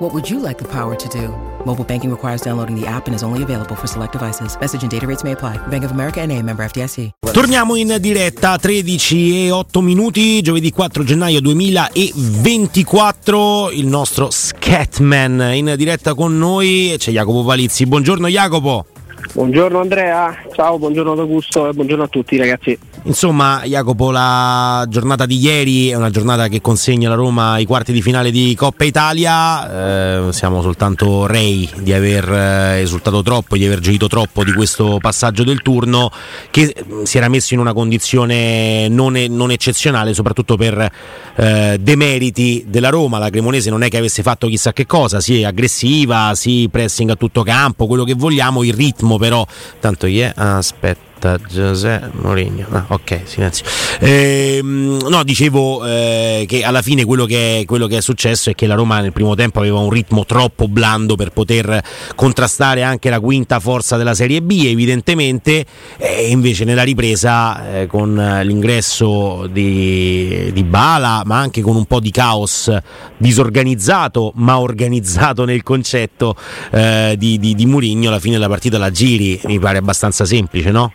What would you like the power to do? Mobile banking requires downloading the app and is only available for select devices. Message and data rates may apply. Bank of America NA, member FDIC. Torniamo in diretta 13 e 8 minuti, giovedì 4 gennaio 2024. Il nostro Scatman in diretta con noi c'è Jacopo Palizzi. Buongiorno Jacopo. Buongiorno Andrea, ciao, buongiorno ad Augusto e buongiorno a tutti ragazzi. Insomma, Jacopo, la giornata di ieri è una giornata che consegna la Roma ai quarti di finale di Coppa Italia. Eh, siamo soltanto rei di aver eh, esultato troppo, di aver gioito troppo di questo passaggio del turno, che mm, si era messo in una condizione non, non eccezionale, soprattutto per eh, demeriti della Roma. La Cremonese non è che avesse fatto chissà che cosa, sì, aggressiva, sì, pressing a tutto campo, quello che vogliamo, il ritmo però. Tanto yeah, aspetta. Giuseppe Mourinho. Ah, ok, silenzio. Ehm, no, dicevo eh, che alla fine quello che, quello che è successo è che la Roma nel primo tempo aveva un ritmo troppo blando per poter contrastare anche la quinta forza della Serie B, evidentemente, e invece nella ripresa eh, con l'ingresso di, di Bala, ma anche con un po' di caos disorganizzato, ma organizzato nel concetto eh, di, di, di Mourinho, alla fine la partita la giri, mi pare abbastanza semplice, no?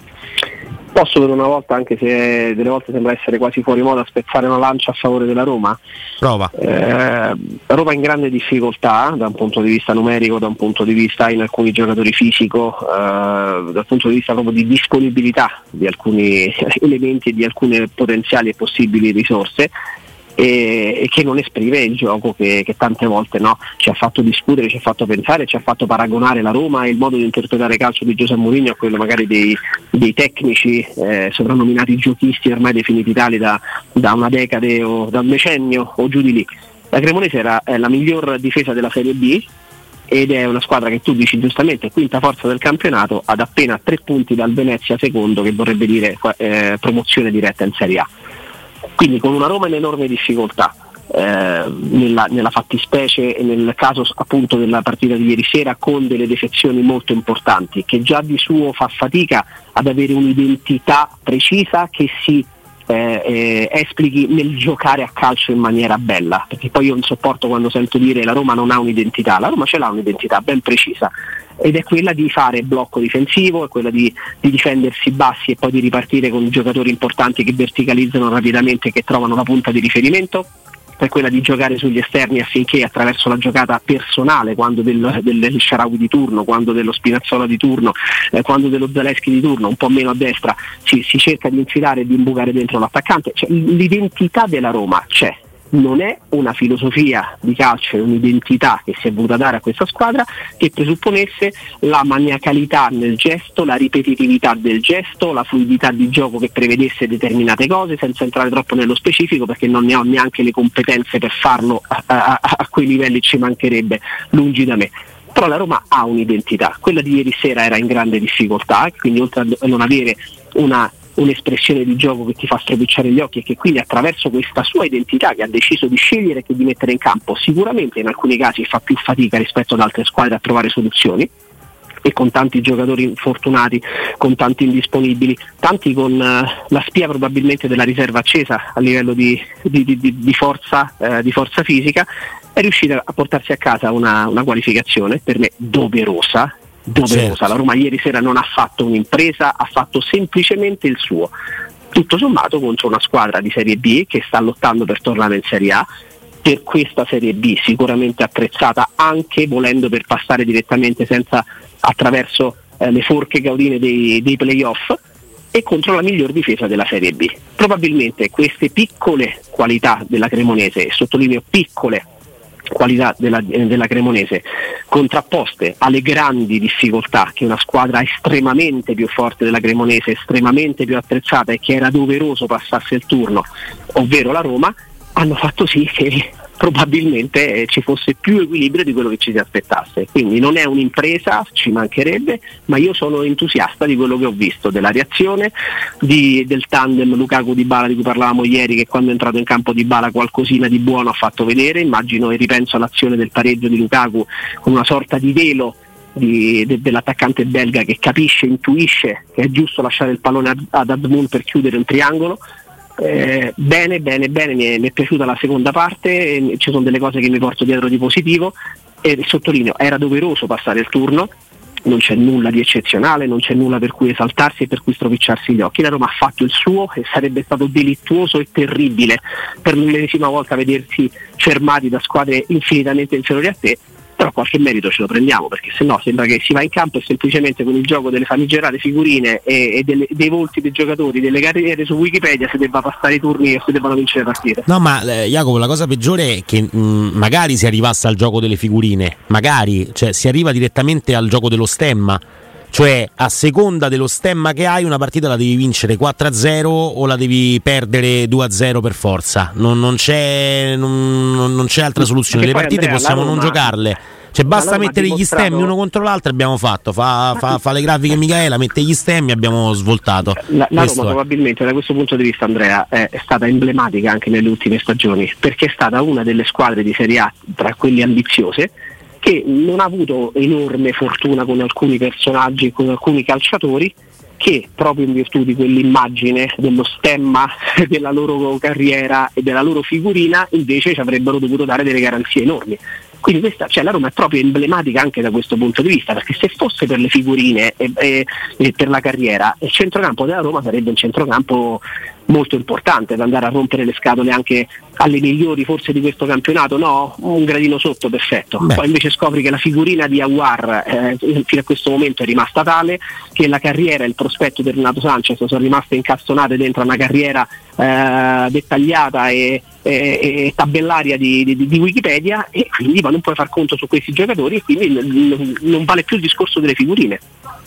Posso per una volta, anche se delle volte sembra essere quasi fuori moda, spezzare una lancia a favore della Roma? Prova. Eh, Roma in grande difficoltà da un punto di vista numerico, da un punto di vista in alcuni giocatori fisico, eh, dal punto di vista proprio di disponibilità di alcuni elementi e di alcune potenziali e possibili risorse e, e che non esprime il gioco che, che tante volte no, ci ha fatto discutere, ci ha fatto pensare, ci ha fatto paragonare la Roma e il modo di interpretare calcio di Giuseppe Mourinho a quello magari dei, dei tecnici eh, soprannominati giochisti ormai definiti tali da, da una decade o da un decennio o giù di lì. La Cremonese era la miglior difesa della Serie B ed è una squadra che tu dici giustamente quinta forza del campionato ad appena tre punti dal Venezia secondo che vorrebbe dire eh, promozione diretta in Serie A quindi con una Roma in enorme difficoltà. eh, nella, nella fattispecie e nel caso appunto della partita di ieri sera con delle defezioni molto importanti che già di suo fa fatica ad avere un'identità precisa che si eh, eh, esplichi nel giocare a calcio in maniera bella, perché poi io non sopporto quando sento dire la Roma non ha un'identità, la Roma ce l'ha un'identità ben precisa ed è quella di fare blocco difensivo, è quella di, di difendersi bassi e poi di ripartire con giocatori importanti che verticalizzano rapidamente e che trovano la punta di riferimento è quella di giocare sugli esterni affinché attraverso la giocata personale, quando del, del Sharawi di turno, quando dello Spinazzola di turno, eh, quando dello Zaleschi di turno, un po' meno a destra, si, si cerca di infilare e di imbucare dentro l'attaccante. Cioè, l'identità della Roma c'è, non è una filosofia di calcio, è un'identità che si è voluta dare a questa squadra che presupponesse la maniacalità nel gesto, la ripetitività del gesto, la fluidità di gioco che prevedesse determinate cose senza entrare troppo nello specifico perché non ne ho neanche le competenze per farlo a, a, a quei livelli ci mancherebbe, lungi da me. Però la Roma ha un'identità, quella di ieri sera era in grande difficoltà, quindi oltre a non avere una un'espressione di gioco che ti fa stropicciare gli occhi e che quindi attraverso questa sua identità che ha deciso di scegliere che di mettere in campo, sicuramente in alcuni casi fa più fatica rispetto ad altre squadre a trovare soluzioni, e con tanti giocatori infortunati, con tanti indisponibili, tanti con uh, la spia probabilmente della riserva accesa a livello di, di, di, di forza, uh, forza, fisica, è riuscita a portarsi a casa una, una qualificazione per me doverosa, doverosa. Certo. La Roma ieri sera non ha fatto un'impresa, ha fatto semplicemente il suo. Tutto sommato contro una squadra di Serie B che sta lottando per tornare in Serie A, per questa Serie B, sicuramente attrezzata anche volendo per passare direttamente senza attraverso eh, le forche gaudine dei, dei playoff e contro la miglior difesa della Serie B. Probabilmente queste piccole qualità della Cremonese, e sottolineo piccole qualità della, della, Cremonese contrapposte alle grandi difficoltà che una squadra estremamente più forte della Cremonese, estremamente più attrezzata e che era doveroso passasse il turno, ovvero la Roma, hanno fatto sì che probabilmente eh, ci fosse più equilibrio di quello che ci si aspettasse. Quindi non è un'impresa, ci mancherebbe, ma io sono entusiasta di quello che ho visto, della reazione, di, del tandem Lukaku di Bala di cui parlavamo ieri, che quando è entrato in campo di Bala qualcosina di buono ha fatto vedere. Immagino e ripenso all'azione del pareggio di Lukaku con una sorta di velo di, de, dell'attaccante belga che capisce, intuisce che è giusto lasciare il pallone ad, ad Admoon per chiudere un triangolo eh, bene, bene, bene, mi è, mi è, piaciuta la seconda parte, ci sono delle cose che mi porto dietro di positivo e sottolineo, era doveroso passare il turno, non c'è nulla di eccezionale, non c'è nulla per cui esaltarsi e per cui stropicciarsi gli occhi. La Roma ha fatto il suo e sarebbe stato delittuoso e terribile per l'ennesima volta vedersi fermati da squadre infinitamente inferiori a te però qualche merito ce lo prendiamo perché se no sembra che si va in campo e semplicemente con il gioco delle famigerate figurine e, e delle, dei volti dei giocatori, delle carriere su Wikipedia si debba passare i turni e si debbano vincere le partite. No ma eh, Jacopo la cosa peggiore è che mh, mm, magari si arrivasse al gioco delle figurine, magari cioè, si arriva direttamente al gioco dello stemma cioè a seconda dello stemma che hai una partita la devi vincere 4-0 o la devi perdere 2-0 per forza. Non, non, c'è, non, non c'è, altra soluzione. Le partite Andrea, possiamo non giocarle. Cioè basta mettere gli stemmi uno contro l'altro abbiamo fatto. Fa, fa, fa, le grafiche Michaela mette gli stemmi abbiamo svoltato. La, la Roma probabilmente da questo punto di vista Andrea è, è, stata emblematica anche nelle ultime stagioni perché è stata una delle squadre di Serie A tra quelle ambiziose che non ha avuto enorme fortuna con alcuni personaggi e con alcuni calciatori che proprio in virtù di quell'immagine dello stemma della loro carriera e della loro figurina invece ci avrebbero dovuto dare delle garanzie enormi. Quindi questa, cioè, la Roma è proprio emblematica anche da questo punto di vista, perché se fosse per le figurine e, e, e per la carriera, il centrocampo della Roma sarebbe un centrocampo molto importante da andare a rompere le scatole anche alle migliori forse di questo campionato, no? Un gradino sotto, perfetto. Beh. Poi invece scopri che la figurina di Aguar eh, fino a questo momento è rimasta tale, che la carriera e il prospetto di Renato Sanchez sono rimaste incastonate dentro una carriera eh, dettagliata e, e, e tabellaria di, di, di, Wikipedia e quindi non puoi far conto su questi giocatori e quindi non, non vale più il discorso delle figurine.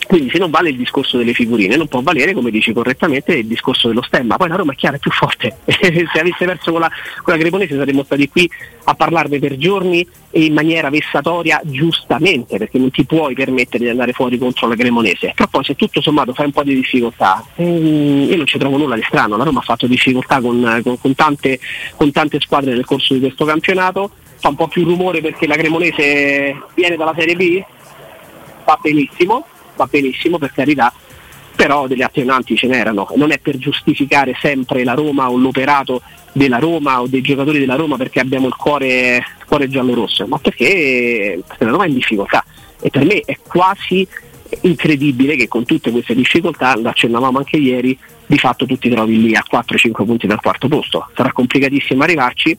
Quindi se non vale il discorso delle figurine, non può valere, come dici correttamente, il discorso dello stemma. Poi la Roma è chiara, è più forte. se avesse perso con la, con la Cremonese saremmo stati qui a parlarne per giorni e in maniera vessatoria, giustamente, perché non ti puoi permettere di andare fuori contro la Cremonese. Però poi se tutto sommato fai un po' di difficoltà, ehm, io non ci trovo nulla di strano. La Roma ha fatto difficoltà con, con, con, tante, con tante squadre nel corso di questo campionato. Fa un po' più rumore perché la Cremonese viene dalla Serie B, fa benissimo va benissimo per carità, però delle attenuanti ce n'erano. Non è per giustificare sempre la Roma o l'operato della Roma o dei giocatori della Roma perché abbiamo il cuore, il cuore giallo-rosso, ma perché, perché la Roma è in difficoltà. E per me è quasi incredibile che con tutte queste difficoltà, lo accennavamo anche ieri, di fatto tu ti trovi lì a 4-5 punti dal quarto posto. Sarà complicatissimo arrivarci,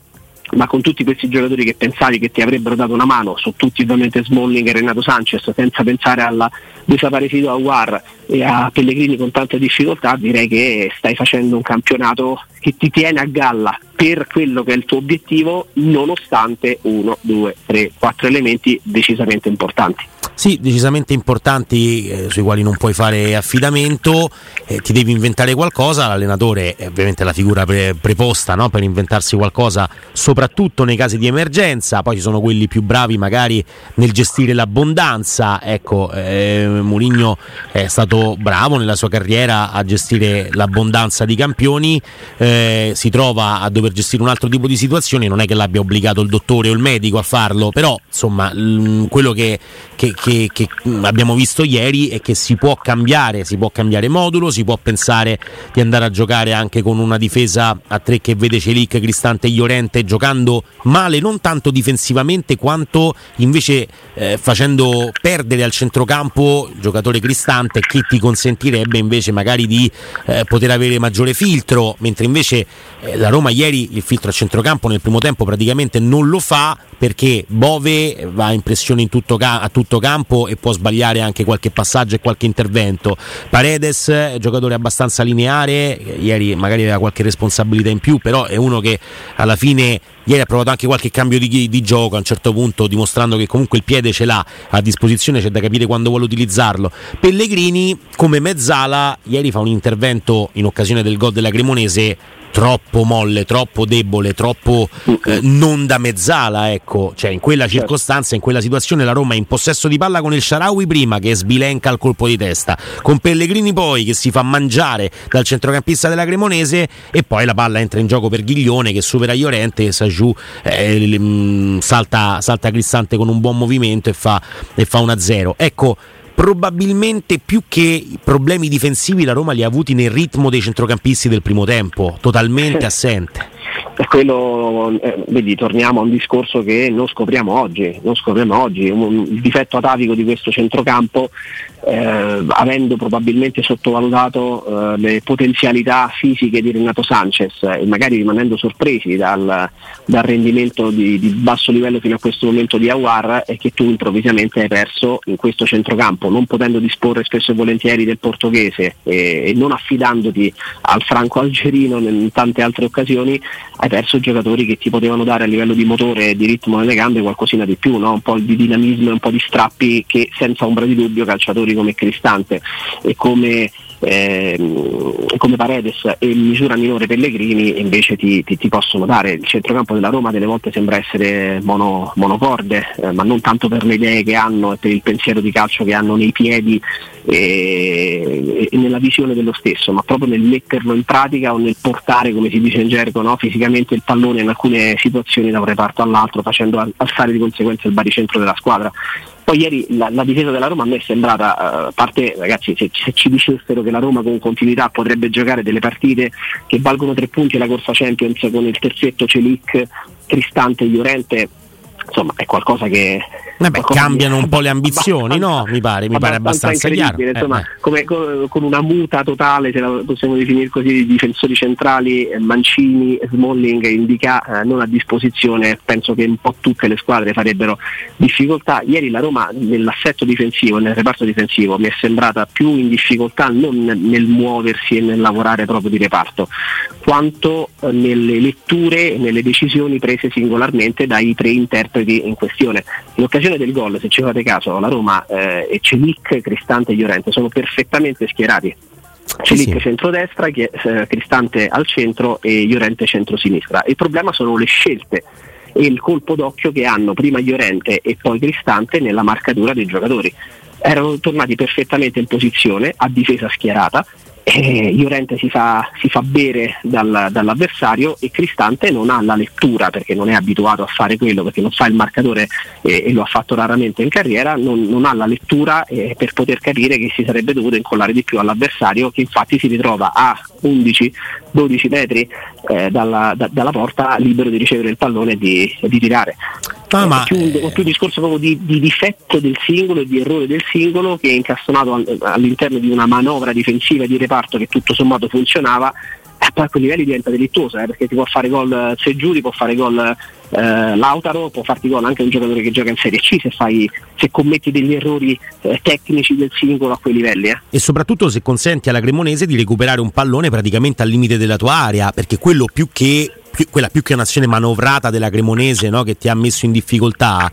ma con tutti questi giocatori che pensavi che ti avrebbero dato una mano, su tutti ovviamente Smalling e Renato Sanchez, senza pensare alla desaparecido War e a Pellegrini con tante difficoltà, direi che stai facendo un campionato che ti tiene a galla per quello che è il tuo obiettivo, nonostante uno, due, tre, quattro elementi decisamente importanti. Sì, decisamente importanti eh, sui quali non puoi fare affidamento, eh, ti devi inventare qualcosa, l'allenatore è ovviamente la figura pre- preposta no? per inventarsi qualcosa, soprattutto nei casi di emergenza, poi ci sono quelli più bravi magari nel gestire l'abbondanza, ecco, eh, Mourinho è stato bravo nella sua carriera a gestire l'abbondanza di campioni, eh, si trova a dover gestire un altro tipo di situazioni, non è che l'abbia obbligato il dottore o il medico a farlo, però insomma l- quello che, che, che che, che, abbiamo visto ieri è che si può cambiare, si può cambiare modulo, si può pensare di andare a giocare anche con una difesa a tre che vede Celic, Cristante e Iorente giocando male, non tanto difensivamente quanto invece eh, facendo perdere al centrocampo il giocatore Cristante che ti consentirebbe invece magari di eh, poter avere maggiore filtro, mentre invece eh, la Roma ieri il filtro a centrocampo nel primo tempo praticamente non lo fa perché Bove va in pressione in tutto a tutto campo e può sbagliare anche qualche passaggio e qualche intervento. Paredes, giocatore abbastanza lineare, ieri magari aveva qualche responsabilità in più, però è uno che alla fine ieri ha provato anche qualche cambio di, di, gioco a un certo punto dimostrando che comunque il piede ce l'ha a disposizione c'è da capire quando vuole utilizzarlo Pellegrini come mezzala ieri fa un intervento in occasione del gol della Cremonese troppo molle, troppo debole, troppo eh, non da mezzala, ecco, cioè in quella certo. circostanza, in quella situazione la Roma è in possesso di palla con il Sharawi prima che sbilenca il colpo di testa, con Pellegrini poi che si fa mangiare dal centrocampista della Cremonese e poi la palla entra in gioco per Ghiglione che supera Iorente e Sajù eh, salta, salta Cristante con un buon movimento e fa, e fa 1-0. Ecco, probabilmente più che problemi difensivi la Roma li ha avuti nel ritmo dei centrocampisti del primo tempo, totalmente assente. Per quello, eh, vedi, torniamo a un discorso che non scopriamo oggi, non scopriamo oggi. Un, il difetto atavico di questo centrocampo eh, avendo probabilmente sottovalutato eh, le potenzialità fisiche di Renato Sanchez e magari rimanendo sorpresi dal, dal rendimento di, di, basso livello fino a questo momento di Awar è che tu improvvisamente hai perso in questo centrocampo, non potendo disporre spesso e volentieri del portoghese e, e non affidandoti al franco algerino in tante altre occasioni, hai perso giocatori che ti potevano dare a livello di motore e di ritmo nelle gambe qualcosina di più, no? un po' di dinamismo e un po' di strappi che senza ombra di dubbio calciatori come Cristante e come, eh, come Paredes e misura minore Pellegrini invece ti, ti, ti, possono dare. Il centrocampo della Roma delle volte sembra essere mono, monocorde, eh, ma non tanto per le idee che hanno e per il pensiero di calcio che hanno nei piedi e, e, nella visione dello stesso, ma proprio nel metterlo in pratica o nel portare, come si dice in gergo, no? fisicamente il pallone in alcune situazioni da un reparto all'altro, facendo alzare di conseguenza il baricentro della squadra. Poi ieri la, la, difesa della Roma a me è sembrata, uh, a parte ragazzi, se, se, ci dicessero che la Roma con continuità potrebbe giocare delle partite che valgono tre punti alla corsa Champions con il terzetto Celic, Cristante e Llorente, insomma è qualcosa che Vabbè, cambiano un po' le ambizioni, no? Mi pare, mi pare abbastanza chiaro. Insomma, eh, eh. come, con una muta totale, se la possiamo definire così, di difensori centrali, eh, Mancini, Smalling, Indica eh, non a disposizione, penso che un po' tutte le squadre farebbero difficoltà. Ieri la Roma nell'assetto difensivo, nel reparto difensivo, mi è sembrata più in difficoltà non nel muoversi e nel lavorare proprio di reparto, quanto eh, nelle letture e nelle decisioni prese singolarmente dai tre interpreti in questione. In occasione occasione del gol, se ci fate caso, la Roma eh, e Celic, Cristante e Llorente sono perfettamente schierati. Celic sì. centrodestra, eh, Cristante al centro e Llorente centro-sinistra. Il problema sono le scelte e il colpo d'occhio che hanno prima Llorente e poi Cristante nella marcatura dei giocatori. Erano tornati perfettamente in posizione a difesa schierata eh, Llorente si fa, si fa bere dal, dall'avversario e Cristante non ha la lettura perché non è abituato a fare quello, perché non fa il marcatore eh, e lo ha fatto raramente in carriera, non, non ha la lettura eh, per poter capire che si sarebbe dovuto incollare di più all'avversario che infatti si ritrova a 11-12 metri eh, dalla, da, dalla, porta libero di ricevere il pallone e di, di tirare. Ah, ma... più, un, più un discorso proprio di, di, difetto del singolo e di errore del singolo che è incastonato all'interno di una manovra difensiva di reparto che tutto sommato funzionava e poi a quei livelli diventa delittuosa eh, perché ti può fare gol Seggiuri, può fare gol eh, Lautaro, può farti gol anche un giocatore che gioca in Serie C se, fai, se commetti degli errori eh, tecnici del singolo a quei livelli. Eh. E soprattutto se consenti alla Cremonese di recuperare un pallone praticamente al limite della tua area, perché quello più che più, quella più che un'azione manovrata della Cremonese no, che ti ha messo in difficoltà,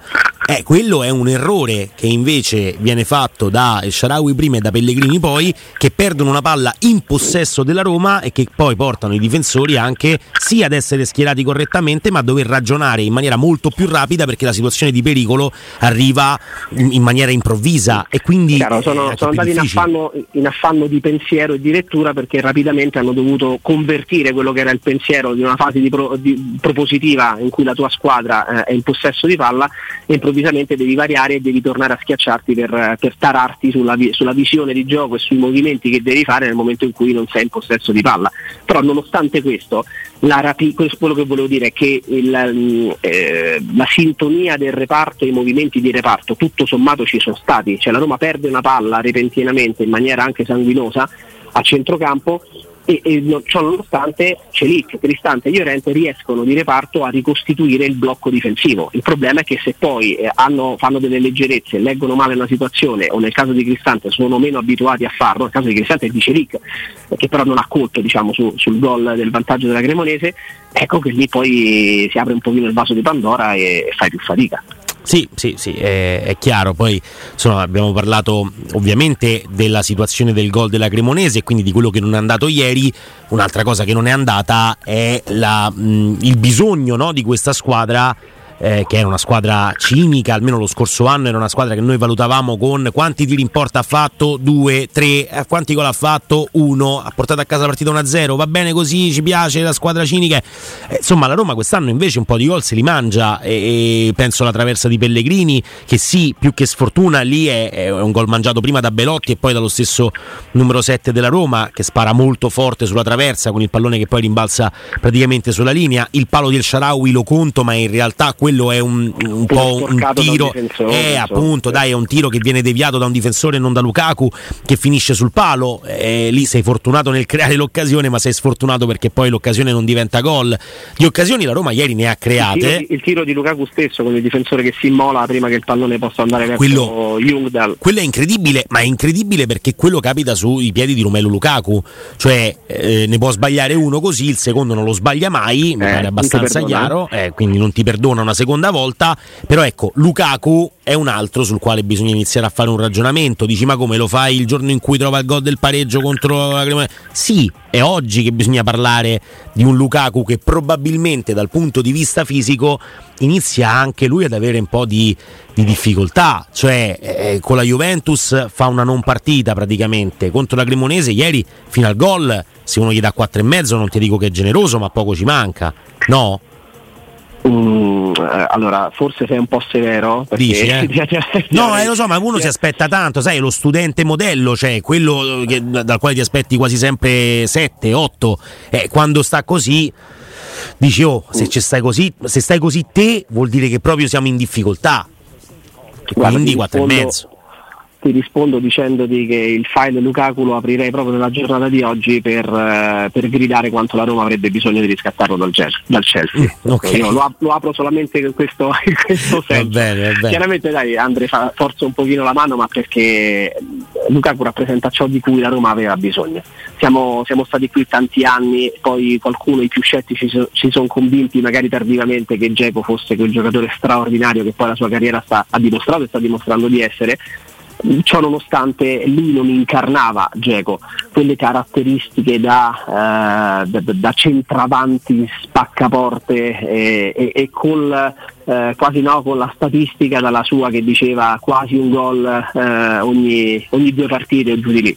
eh, quello è un errore che invece viene fatto da Sharawi prima e da Pellegrini poi, che perdono una palla in possesso della Roma e che poi portano i difensori anche sia ad essere schierati correttamente, ma a dover ragionare in maniera molto più rapida perché la situazione di pericolo arriva in, maniera improvvisa. E quindi Chiaro, sono, sono andati in affanno, in affanno, di pensiero e di lettura perché rapidamente hanno dovuto convertire quello che era il pensiero di una fase di pro, di, propositiva in cui la tua squadra eh, è in possesso di palla e improvvisamente devi variare e devi tornare a schiacciarti per, per tararti sulla, sulla, visione di gioco e sui movimenti che devi fare nel momento in cui non sei in possesso di palla. Però nonostante questo, rapi- quello che volevo dire è che il, eh, la sintonia del reparto e i movimenti di reparto tutto sommato ci sono stati, cioè la Roma perde una palla repentinamente in maniera anche sanguinosa a centrocampo e, e no, ciò nonostante Celic, Cristante e Llorente riescono di reparto a ricostituire il blocco difensivo. Il problema è che se poi eh, hanno, fanno delle leggerezze, leggono male una situazione o nel caso di Cristante sono meno abituati a farlo, nel caso di Cristante è di Celic che però non ha colto diciamo, su, sul gol del vantaggio della Cremonese, ecco che lì poi si apre un pochino il vaso di Pandora e, e fai più fatica. Sì, sì, sì, è, è chiaro. Poi insomma, abbiamo parlato ovviamente della situazione del gol della Cremonese e quindi di quello che non è andato ieri. Un'altra cosa che non è andata è la, mh, il bisogno no, di questa squadra eh, che era una squadra cinica, almeno lo scorso anno era una squadra che noi valutavamo con quanti tiri in porta ha fatto, due, tre, eh, quanti gol ha fatto, uno, ha portato a casa la partita 1-0, va bene così, ci piace la squadra cinica. Eh, insomma la Roma quest'anno invece un po' di gol se li mangia e, e penso alla traversa di Pellegrini che sì, più che sfortuna lì è, è un gol mangiato prima da Belotti e poi dallo stesso numero 7 della Roma che spara molto forte sulla traversa con il pallone che poi rimbalza praticamente sulla linea, il palo del Sharawi lo conto ma in realtà quello è un, un po' un tiro. È appunto, dai, è un tiro che viene deviato da un difensore e non da Lukaku che finisce sul palo. Eh, lì sei fortunato nel creare l'occasione, ma sei sfortunato perché poi l'occasione non diventa gol. Di occasioni la Roma ieri ne ha create. Il tiro, il tiro di Lukaku stesso con il difensore che si immola prima che il pallone possa andare verso quello, Jungdal. Quello è incredibile, ma è incredibile perché quello capita sui piedi di Romelu Lukaku. Cioè, eh, ne può sbagliare uno così, il secondo non lo sbaglia mai, mi eh, pare abbastanza chiaro, eh, quindi non ti perdona una seconda volta, però ecco, Lukaku è un altro sul quale bisogna iniziare a fare un ragionamento. Dici, ma come lo fai il giorno in cui trova il gol del pareggio contro la Cremonese? Sì, è oggi che bisogna parlare di un Lukaku che probabilmente dal punto di vista fisico inizia anche lui ad avere un po' di, di difficoltà. Cioè, eh, con la Juventus fa una non partita praticamente. Contro la Cremonese, ieri fino al gol, se uno gli dà 4,5, non ti dico che è generoso, ma poco ci manca. No? Mm, eh, allora, forse sei un po' severo. Dici, eh? no, eh, lo so, ma uno si aspetta tanto, sai, lo studente modello, cioè quello che, dal quale ti aspetti quasi sempre 7, 8. Eh, quando sta così, dici, oh, se, mm. stai così, se stai così te, vuol dire che proprio siamo in difficoltà. Quindi 4 e mezzo ti rispondo dicendoti che il file Lukaku lo aprirei proprio nella giornata di oggi per, eh, per gridare quanto la Roma avrebbe bisogno di riscattarlo dal, dal Chelsea. Mm, okay. Io lo, lo, apro solamente in questo, in questo senso. Va bene, va bene. Chiaramente dai, Andre fa, forza un pochino la mano, ma perché Lukaku rappresenta ciò di cui la Roma aveva bisogno. Siamo, siamo stati qui tanti anni, poi qualcuno, i più scettici, si sono convinti magari tardivamente che Geco fosse quel giocatore straordinario che poi la sua carriera sta, ha dimostrato e sta dimostrando di essere ciò nonostante lui non incarnava Geco quelle caratteristiche da, eh, da, da centravanti spaccaporte e, e, e col, eh, quasi no, con la statistica dalla sua che diceva quasi un gol eh, ogni, ogni, due partite giù di lì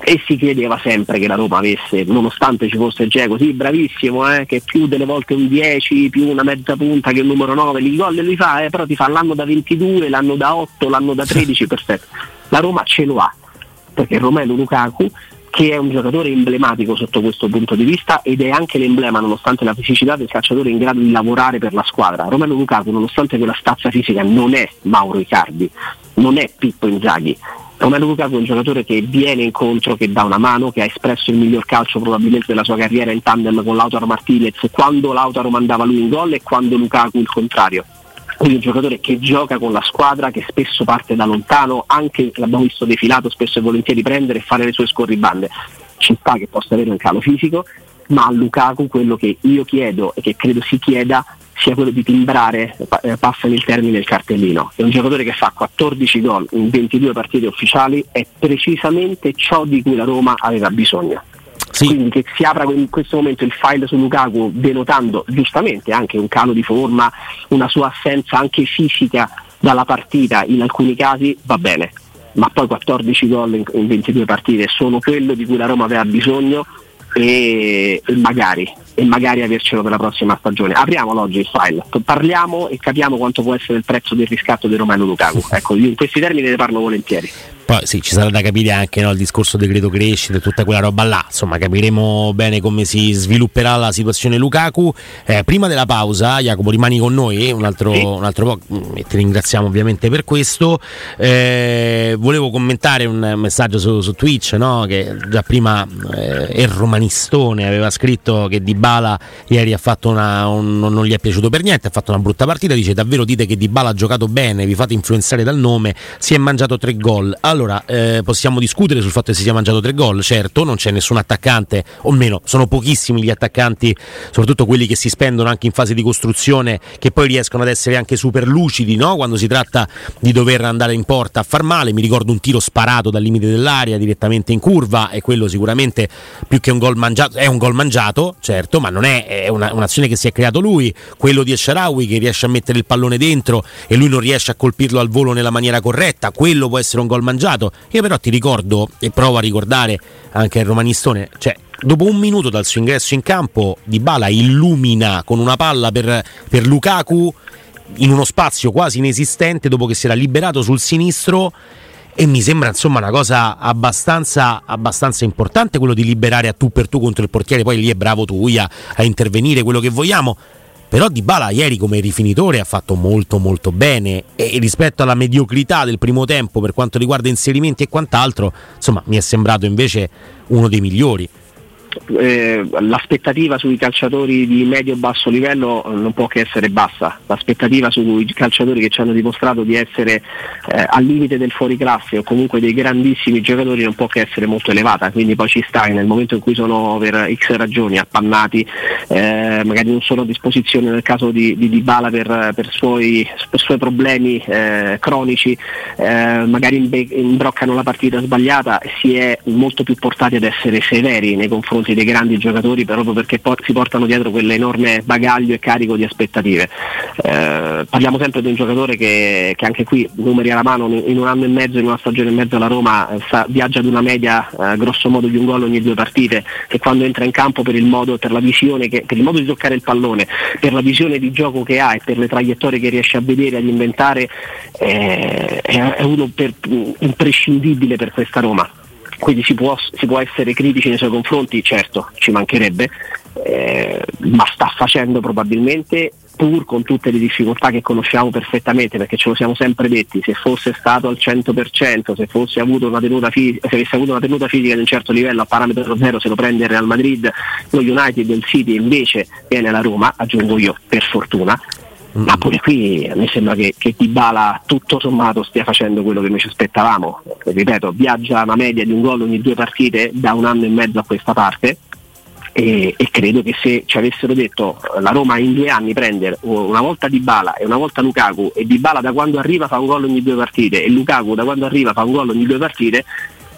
e si chiedeva sempre che la Roma avesse, nonostante ci fosse Geco, sì bravissimo, eh, che più delle volte un 10, più una mezza punta che un numero 9, li gol li fa, eh, però ti fa l'anno da 22, l'anno da 8, l'anno da 13, perfetto. La Roma ce lo ha, perché Romelu Lukaku che è un giocatore emblematico sotto questo punto di vista ed è anche l'emblema, nonostante la fisicità, del calciatore in grado di lavorare per la squadra. Romelu Lukaku, nonostante quella stazza fisica, non è Mauro Icardi, non è Pippo Inzaghi, Romelu Lukaku è un giocatore che viene incontro, che dà una mano, che ha espresso il miglior calcio probabilmente della sua carriera in tandem con Lautaro Martinez quando Lautaro mandava lui in gol e quando Lukaku il contrario. Quindi un giocatore che gioca con la squadra, che spesso parte da lontano, anche l'abbiamo visto defilato spesso e volentieri prendere e fare le sue scorribande. Ci sta che possa avere un calo fisico, ma a Lukaku quello che io chiedo e che credo si chieda sia quello di timbrare, eh, passami il termine, il cartellino. È un giocatore che fa 14 gol in 22 partite ufficiali, è precisamente ciò di cui la Roma aveva bisogno. Sì. Quindi che si apra in questo momento il file su Lukaku denotando giustamente anche un calo di forma, una sua assenza anche fisica dalla partita in alcuni casi, va bene. Ma poi 14 gol in, in 22 partite sono quello di cui la Roma aveva bisogno e, e magari e magari avercelo per la prossima stagione. Apriamolo oggi il file, parliamo e capiamo quanto può essere il prezzo del riscatto di Romano Lukaku. Ecco, in questi termini ne parlo volentieri. Poi sì, ci sarà da capire anche no, il discorso decreto crescita e tutta quella roba là. Insomma, capiremo bene come si svilupperà la situazione Lukaku. Eh, prima della pausa, Jacopo, rimani con noi un altro, sì. un altro po' mm, e ti ringraziamo ovviamente per questo. Eh, volevo commentare un messaggio su, su Twitch, no, che già prima eh, il romanistone aveva scritto che Dybala ieri ha fatto una, un, non gli è piaciuto per niente, ha fatto una brutta partita. Dice davvero dite che Dybala ha giocato bene, vi fate influenzare dal nome, si è mangiato tre gol. Allora, eh, possiamo discutere sul fatto che si sia mangiato tre gol, certo, non c'è nessun attaccante, o meno, sono pochissimi gli attaccanti, soprattutto quelli che si spendono anche in fase di costruzione, che poi riescono ad essere anche super lucidi, no? quando si tratta di dover andare in porta a far male. Mi ricordo un tiro sparato dal limite dell'area direttamente in curva, e quello sicuramente più che un gol mangiato, è un gol mangiato, certo, ma non è, è una, un'azione che si è creato lui. Quello di Esharawi che riesce a mettere il pallone dentro e lui non riesce a colpirlo al volo nella maniera corretta, quello può essere un gol mangiato. Io però ti ricordo e provo a ricordare anche il romanistone, cioè dopo un minuto dal suo ingresso in campo Di Bala illumina con una palla per, per Lukaku in uno spazio quasi inesistente dopo che si era liberato sul sinistro e mi sembra insomma una cosa abbastanza, abbastanza, importante quello di liberare a tu per tu contro il portiere, poi lì è bravo tu a, a intervenire, quello che vogliamo, però Di Bala ieri come rifinitore ha fatto molto molto bene. E rispetto alla mediocrità del primo tempo per quanto riguarda inserimenti e quant'altro, insomma mi è sembrato invece uno dei migliori eh, l'aspettativa sui calciatori di medio-basso livello eh, non può che essere bassa, l'aspettativa sui calciatori che ci hanno dimostrato di essere eh, al limite del fuoriclasse o comunque dei grandissimi giocatori non può che essere molto elevata, quindi poi ci stai nel momento in cui sono per X ragioni appannati, eh, magari non sono a disposizione nel caso di, di, di Bala per, per, suoi, per, suoi, problemi eh, cronici, magari imbroccano la partita sbagliata, si è molto più portati ad essere severi nei confronti confronti dei grandi giocatori proprio perché por- si portano dietro quell'enorme bagaglio e carico di aspettative. Eh, parliamo sempre di un giocatore che, che, anche qui, numeri alla mano, in un anno e mezzo, in una stagione e mezzo alla Roma, eh, sa, viaggia ad una media eh, grosso modo di un gol ogni due partite, che quando entra in campo per il modo, per la visione, che, per il modo di toccare il pallone, per la visione di gioco che ha e per le traiettorie che riesce a vedere, ad inventare, eh, è uno per, imprescindibile per questa Roma quindi si può, si può, essere critici nei suoi confronti, certo, ci mancherebbe, eh, ma sta facendo probabilmente pur con tutte le difficoltà che conosciamo perfettamente, perché ce lo siamo sempre detti, se fosse stato al 100%, se, fosse avuto una tenuta fisica, se avesse avuto una tenuta fisica di un certo livello a parametro zero se lo prende il Real Madrid, lo United, il City invece viene la Roma, aggiungo io, per fortuna, ma pure qui a me sembra che, che Dybala tutto sommato stia facendo quello che noi ci aspettavamo. Ripeto, viaggia una media di un gol ogni due partite da un anno e mezzo a questa parte. E, e, credo che se ci avessero detto la Roma in due anni prende una volta Dybala e una volta Lukaku e Dybala da quando arriva fa un gol ogni due partite e Lukaku da quando arriva fa un gol ogni due partite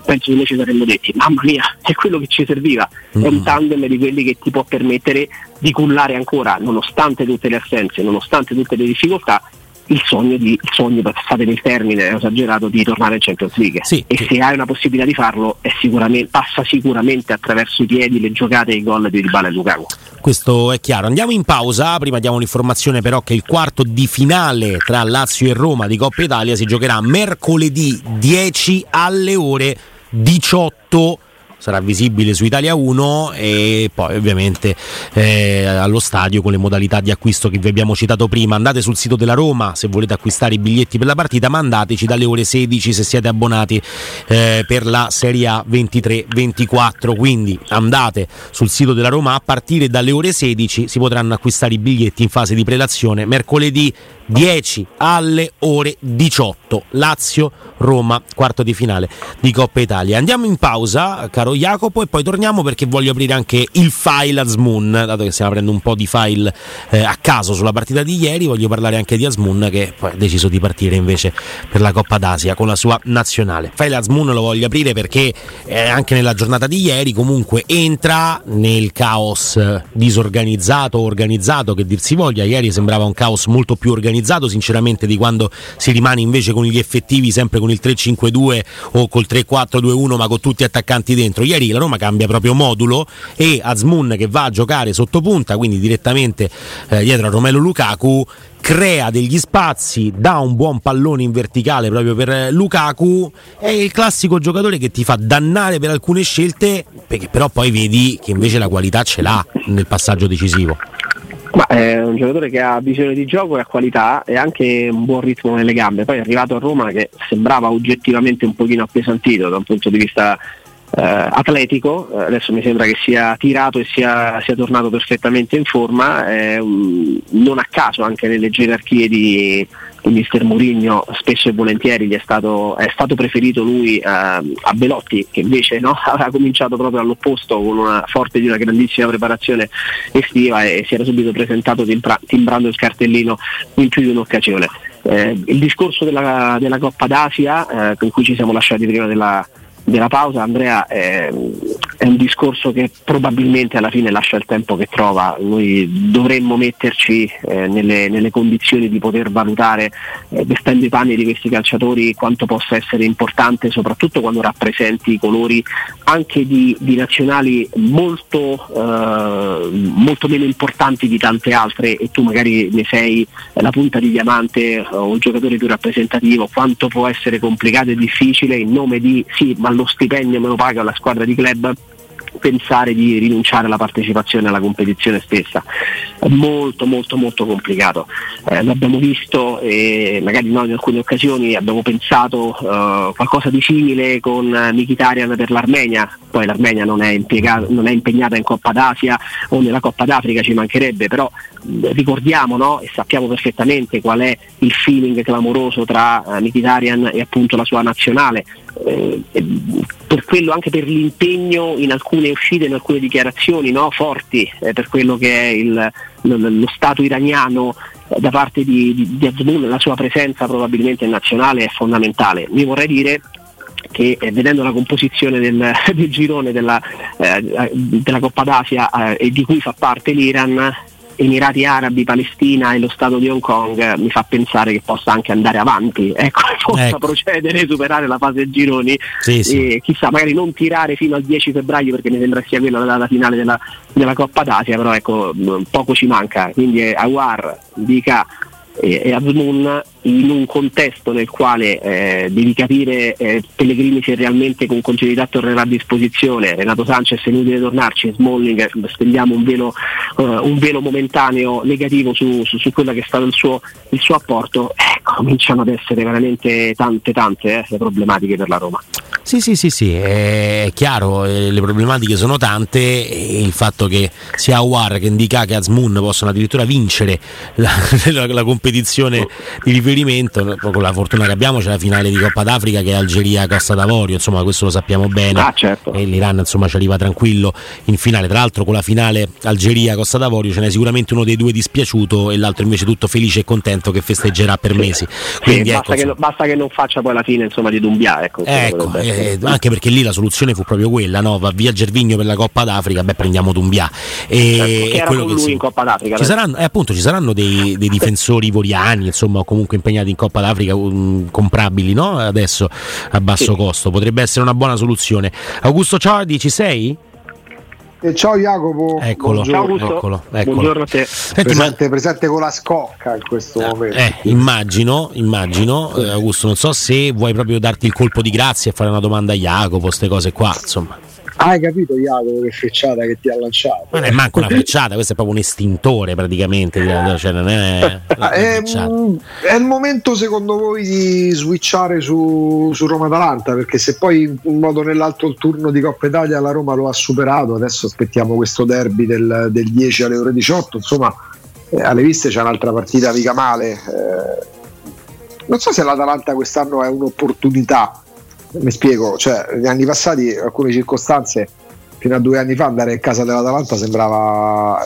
penso che noi ci saremmo detti mamma mia è quello che ci serviva mm. è un mm. tandem di quelli che ti può permettere di cullare ancora nonostante tutte le assenze nonostante tutte le difficoltà il sogno, di, il sogno passatemi il termine, è esagerato, di tornare in Champions League. Sì, e sì. se hai una possibilità di farlo sicuramente, passa sicuramente attraverso i piedi, le giocate e i gol di Dybala e Lukaku. Questo è chiaro. Andiamo in pausa, prima diamo l'informazione però che il quarto di finale tra Lazio e Roma di Coppa Italia si giocherà mercoledì 10 alle ore 18 sarà visibile su Italia 1 e poi ovviamente eh, allo stadio con le modalità di acquisto che vi abbiamo citato prima. Andate sul sito della Roma se volete acquistare i biglietti per la partita, mandateci dalle ore 16 se siete abbonati eh, per la Serie A 23-24. Quindi andate sul sito della Roma a partire dalle ore 16 si potranno acquistare i biglietti in fase di prelazione mercoledì 10 alle ore 18. Lazio Roma, quarto di finale di Coppa Italia. Andiamo in pausa, caro Jacopo, e poi torniamo perché voglio aprire anche il file Asmoon, dato che stiamo aprendo un po' di file eh, a caso sulla partita di ieri, voglio parlare anche di Asmoon che poi ha deciso di partire invece per la Coppa d'Asia con la sua nazionale. File Asmoon lo voglio aprire perché eh, anche nella giornata di ieri comunque entra nel caos disorganizzato, organizzato che dir si voglia, ieri sembrava un caos molto più organizzato organizzato sinceramente di quando si rimane invece con gli effettivi sempre con il 3-5-2 o col 3-4-2-1 ma con tutti attaccanti dentro. Ieri la Roma cambia proprio modulo e Azmoun che va a giocare sotto punta, quindi direttamente eh, dietro a Romelo Lukaku crea degli spazi, dà un buon pallone in verticale proprio per Lukaku, è il classico giocatore che ti fa dannare per alcune scelte, perché però poi vedi che invece la qualità ce l'ha nel passaggio decisivo. Ma è un giocatore che ha visione di gioco e ha qualità e anche un buon ritmo nelle gambe. Poi è arrivato a Roma che sembrava oggettivamente un pochino appesantito da un punto di vista eh, atletico, eh, adesso mi sembra che sia tirato e sia, sia tornato perfettamente in forma, um, non a caso anche nelle gerarchie di Mister Mourinho spesso e volentieri gli è stato, è stato preferito lui eh, a Belotti che invece no, aveva cominciato proprio all'opposto con una forte di una grandissima preparazione estiva e, e si era subito presentato timbra, timbrando il cartellino in più di un'occasione. Eh, il discorso della, della Coppa d'Asia eh, con cui ci siamo lasciati prima della, della pausa, Andrea, è, è, un discorso che probabilmente alla fine lascia il tempo che trova. Noi dovremmo metterci eh, nelle, nelle, condizioni di poter valutare, eh, vestendo i panni di questi calciatori, quanto possa essere importante, soprattutto quando rappresenti i colori anche di, di nazionali molto, eh, molto, meno importanti di tante altre e tu magari ne sei la punta di diamante eh, o il giocatore più rappresentativo, quanto può essere complicato e difficile in nome di sì, ma lo stipendio me lo paga la squadra di club pensare di rinunciare alla partecipazione alla competizione stessa. È molto molto molto complicato. Eh, l'abbiamo visto e magari noi in alcune occasioni abbiamo pensato uh, qualcosa di simile con Mikitarian per l'Armenia, poi l'Armenia non è, non è, impegnata in Coppa d'Asia o nella Coppa d'Africa ci mancherebbe, però ricordiamo no? e sappiamo perfettamente qual è il feeling clamoroso tra uh, Mikitarian e appunto la sua nazionale. Eh, per quello, anche per l'impegno in alcune uscite, in alcune dichiarazioni no? forti eh, per quello che è il, lo, lo Stato iraniano eh, da parte di, di, di Azmoun, la sua presenza probabilmente nazionale è fondamentale. Mi vorrei dire che eh, vedendo la composizione del, del girone della, eh, della, Coppa d'Asia eh, e di cui fa parte l'Iran, Emirati Arabi, Palestina e lo Stato di Hong Kong mi fa pensare che possa anche andare avanti, ecco, possa ecco. procedere, superare la fase gironi sì, sì. e chissà, magari non tirare fino al 10 febbraio perché mi sembra sia quella la data finale della, della Coppa d'Asia, però ecco, poco ci manca, quindi Awar, Dica e, e Azmoun in un contesto nel quale eh, devi capire eh, Pellegrini se realmente con continuità tornerà a disposizione, Renato Sanchez è inutile tornarci, Smalling spendiamo un velo, uh, un velo momentaneo negativo su, su, su, quello che è stato il suo, il suo apporto, eh, cominciano ad essere veramente tante tante eh, le problematiche per la Roma. Sì, sì, sì, sì, è chiaro, eh, le problematiche sono tante e il fatto che sia Awar che Indica che Azmoun possono addirittura vincere la, la, la competizione di riferimento, con la fortuna che abbiamo c'è la finale di Coppa d'Africa che è Algeria-Costa d'Avorio, insomma questo lo sappiamo bene ah, certo. e l'Iran insomma ci arriva tranquillo in finale, tra l'altro con la finale Algeria-Costa d'Avorio ce n'è sicuramente uno dei due dispiaciuto e l'altro invece tutto felice e contento che festeggerà per mesi. Quindi, sì, ecco, basta, che no, basta, che non faccia poi la fine insomma, di Dumbia. Ecco, ecco eh, anche perché lì la soluzione fu proprio quella, no? va via Gervigno per la Coppa d'Africa, beh prendiamo Dumbia. E, certo, era quello con lui si... in Coppa d'Africa. Ci saranno, eh, appunto, ci saranno dei, dei difensori ivoriani, insomma, comunque impegnati in Coppa d'Africa um, comprabili no? adesso a basso sì. costo, potrebbe essere una buona soluzione. Augusto Ciardi, ci sei? Eh, ciao Jacopo. Eccolo, ciao eccolo, eccolo. Buongiorno a te. Senti, presente, ma... presente, con la scocca in questo eh, momento. Eh, immagino, immagino, eh, Augusto, non so se vuoi proprio darti il colpo di grazia e fare una domanda a Jacopo, queste cose qua, insomma. Hai capito Jacopo che frecciata che ti ha lanciato? Non è manco una frecciata, questo è proprio un estintore praticamente. Cioè non è, è, è, il momento secondo voi di switchare su, su Roma-Atalanta perché se poi in un modo o nell'altro il turno di Coppa Italia la Roma lo ha superato, adesso aspettiamo questo derby del, del 10 alle ore 18, insomma eh, alle viste c'è un'altra partita mica male. Eh, non so se l'Atalanta quest'anno è un'opportunità mi spiego, cioè negli anni passati alcune circostanze fino a due anni fa andare a casa dell'Atalanta sembrava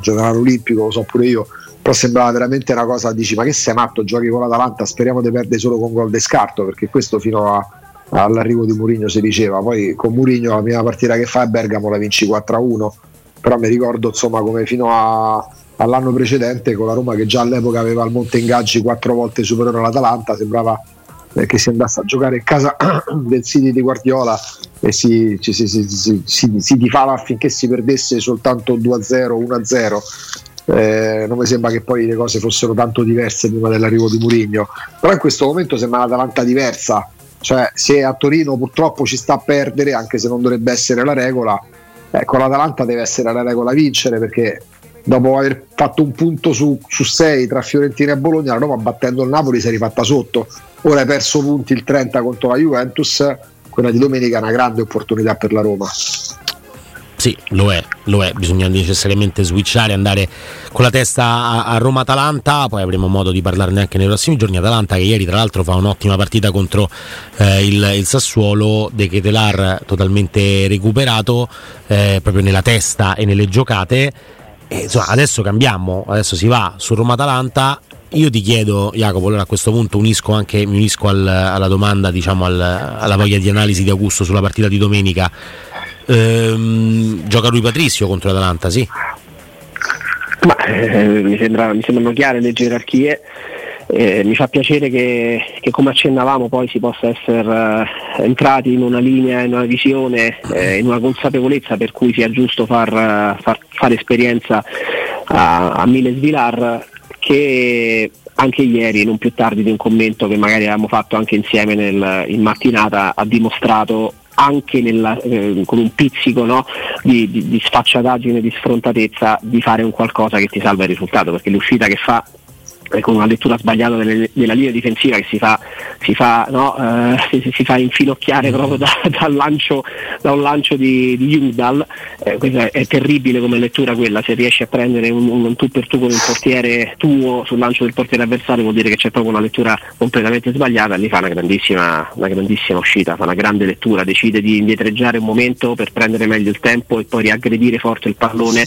giocare all'Olimpico, lo so pure io, però sembrava veramente una cosa, dici ma che sei matto, giochi con l'Atalanta, speriamo di perdere solo con gol di scarto, perché questo fino a, all'arrivo di Mourinho si diceva, poi con Mourinho la prima partita che fa è Bergamo la vinci 4-1, però mi ricordo insomma come fino a all'anno precedente con la Roma che già all'epoca aveva il monte ingaggi quattro volte superiore all'Atalanta, sembrava che si andasse a giocare in casa del City di Guardiola e si, si, si, si, tifava affinché si perdesse soltanto 2-0, 1-0. Eh, non mi sembra che poi le cose fossero tanto diverse prima dell'arrivo di Murigno, però in questo momento sembra l'Atalanta diversa, cioè se a Torino purtroppo ci sta a perdere, anche se non dovrebbe essere la regola, ecco l'Atalanta deve essere la regola vincere perché dopo aver fatto un punto su, su sei tra Fiorentina e Bologna, la Roma battendo il Napoli si è rifatta sotto. Ora hai perso punti il 30 contro la Juventus, quella di domenica è una grande opportunità per la Roma. Sì, lo è, lo è, bisogna necessariamente switchare, andare con la testa a, a Roma-Atalanta, poi avremo modo di parlarne anche nei prossimi giorni. Atalanta che ieri tra l'altro fa un'ottima partita contro eh, il, il, Sassuolo, De Ketelar totalmente recuperato eh, proprio nella testa e nelle giocate. E, insomma, adesso cambiamo, adesso si va su Roma-Atalanta io ti chiedo, Jacopo, allora a questo punto unisco anche, mi unisco al, alla domanda, diciamo, al, alla voglia di analisi di Augusto sulla partita di domenica. Ehm, gioca lui Patrizio contro l'Atalanta, sì? Ma, eh, mi, sembra, mi, sembrano chiare le gerarchie. Eh, mi fa piacere che, che, come accennavamo poi si possa essere uh, entrati in una linea, in una visione, eh, in una consapevolezza per cui sia giusto far, far fare esperienza a, a Miles Vilar che anche ieri, non più tardi di un commento che magari avevamo fatto anche insieme nel, in mattinata, ha dimostrato anche nella, eh, con un pizzico no, di, di, di sfacciataggine, di sfrontatezza, di fare un qualcosa che ti salva il risultato, perché l'uscita che fa con una lettura sbagliata delle, della linea difensiva che si fa, si fa, no, eh, si, si, fa infinocchiare proprio da, dal lancio, da un lancio di, di Jungdal. Eh, è, è, terribile come lettura quella, se riesci a prendere un, un, tu per tu con il portiere tuo sul lancio del portiere avversario vuol dire che c'è proprio una lettura completamente sbagliata, lì fa una grandissima, una grandissima uscita, fa una grande lettura, decide di indietreggiare un momento per prendere meglio il tempo e poi riaggredire forte il pallone